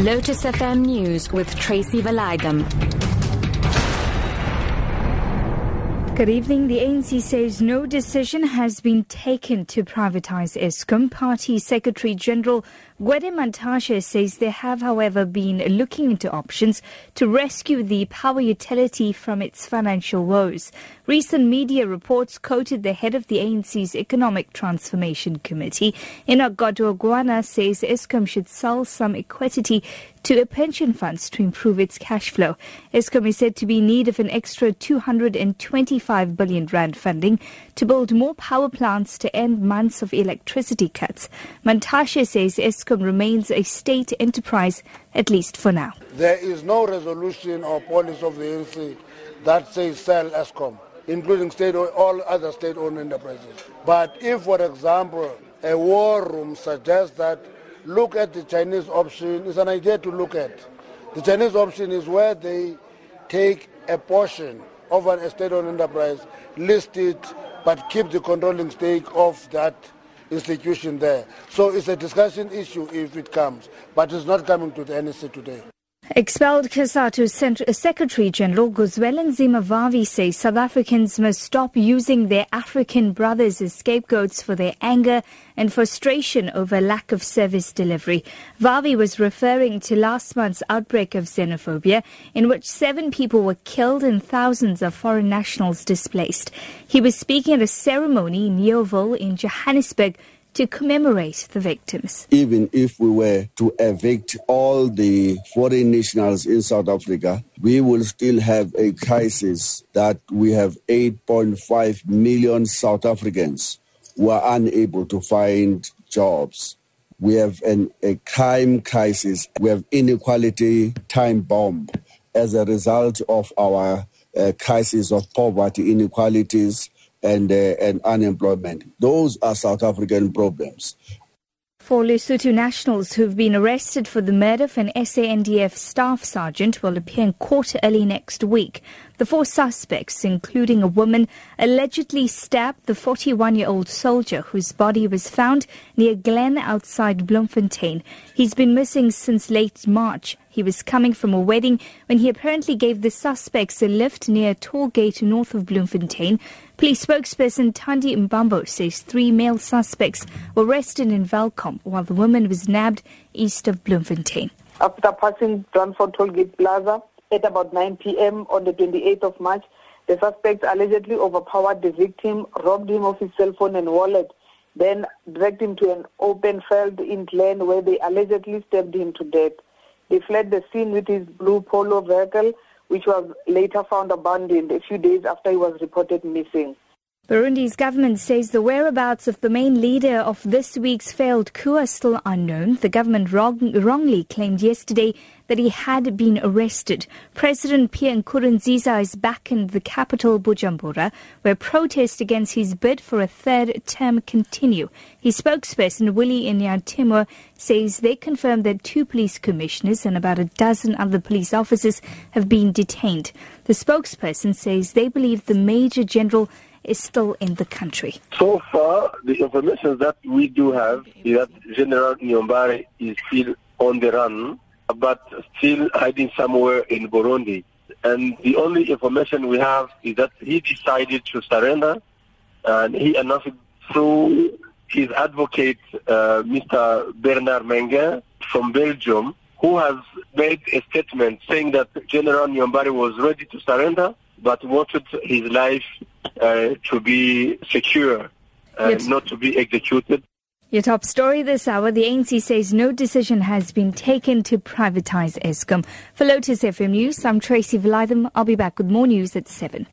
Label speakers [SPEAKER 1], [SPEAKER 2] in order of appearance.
[SPEAKER 1] Lotus FM News with Tracy Valaydham.
[SPEAKER 2] Good evening. The ANC says no decision has been taken to privatize Eskom. Party Secretary General Gwede Mantashe says they have, however, been looking into options to rescue the power utility from its financial woes. Recent media reports quoted the head of the ANC's Economic Transformation Committee, Enoch Godongwana, says Eskom should sell some equity to a pension funds to improve its cash flow. Eskom is said to be in need of an extra 225 billion rand funding to build more power plants to end months of electricity cuts. Mantashe says Remains a state enterprise, at least for now.
[SPEAKER 3] There is no resolution or policy of the ANC that says sell Eskom, including state or all other state-owned enterprises. But if, for example, a war room suggests that look at the Chinese option, it's an idea to look at. The Chinese option is where they take a portion of an state-owned enterprise, list it, but keep the controlling stake of that institution there. So it's a discussion issue if it comes, but it's not coming to the NEC today.
[SPEAKER 2] Expelled COSATU uh, Secretary General Zwelinzima Vavi says South Africans must stop using their African brothers as scapegoats for their anger and frustration over lack of service delivery. Vavi was referring to last month's outbreak of xenophobia in which seven people were killed and thousands of foreign nationals displaced. He was speaking at a ceremony in Yeoville in Johannesburg to commemorate the victims.
[SPEAKER 4] Even if we were to evict all the foreign nationals in South Africa, we will still have a crisis that we have 8.5 million South Africans who are unable to find jobs. We have an, a crime crisis. We have inequality time bomb as a result of our uh, crisis of poverty, inequalities, and, uh, and unemployment. Those are South African problems.
[SPEAKER 2] Four Lesotho nationals who've been arrested for the murder of an SANDF staff sergeant will appear in court early next week. The four suspects, including a woman, allegedly stabbed the 41 year old soldier whose body was found near Glen outside Bloemfontein. He's been missing since late March. He was coming from a wedding when he apparently gave the suspects a lift near a toll gate north of Bloemfontein. Police spokesperson Thandi Mbambo says three male suspects were arrested in Welkom while the woman was nabbed east of Bloemfontein.
[SPEAKER 5] After passing Brandfort Tollgate Plaza at about 9 p.m. on the 28th of March, the suspects allegedly overpowered the victim, robbed him of his cell phone and wallet, then dragged him to an open field in Glen where they allegedly stabbed him to death. He fled the scene with his blue polo vehicle, which was later found abandoned a few days after he was reported missing.
[SPEAKER 2] Burundi's government says the whereabouts of the main leader of this week's failed coup are still unknown. The government wrong, wrongly claimed yesterday that he had been arrested. President Pierre Nkurunziza is back in the capital Bujumbura, where protests against his bid for a third term continue. His spokesperson, Willie Nyamitwe, says they confirmed that two police commissioners and about a dozen other police officers have been detained. The spokesperson says they believe the Major General is still in the country.
[SPEAKER 6] So far, the information that we do have is that General Niyombare is still on the run, but still hiding somewhere in Burundi. And the only information we have is that he decided to surrender, and he announced it through his advocate, uh, Mr. Bernard Maingain from Belgium, who has made a statement saying that General Niyombare was ready to surrender, but wanted his life Uh, to be secure and yes. not to be executed.
[SPEAKER 2] Your top story this hour the ANC says no decision has been taken to privatize Eskom. For Lotus FM News, I'm Tracy Valaydham. I'll be back with more news at 7.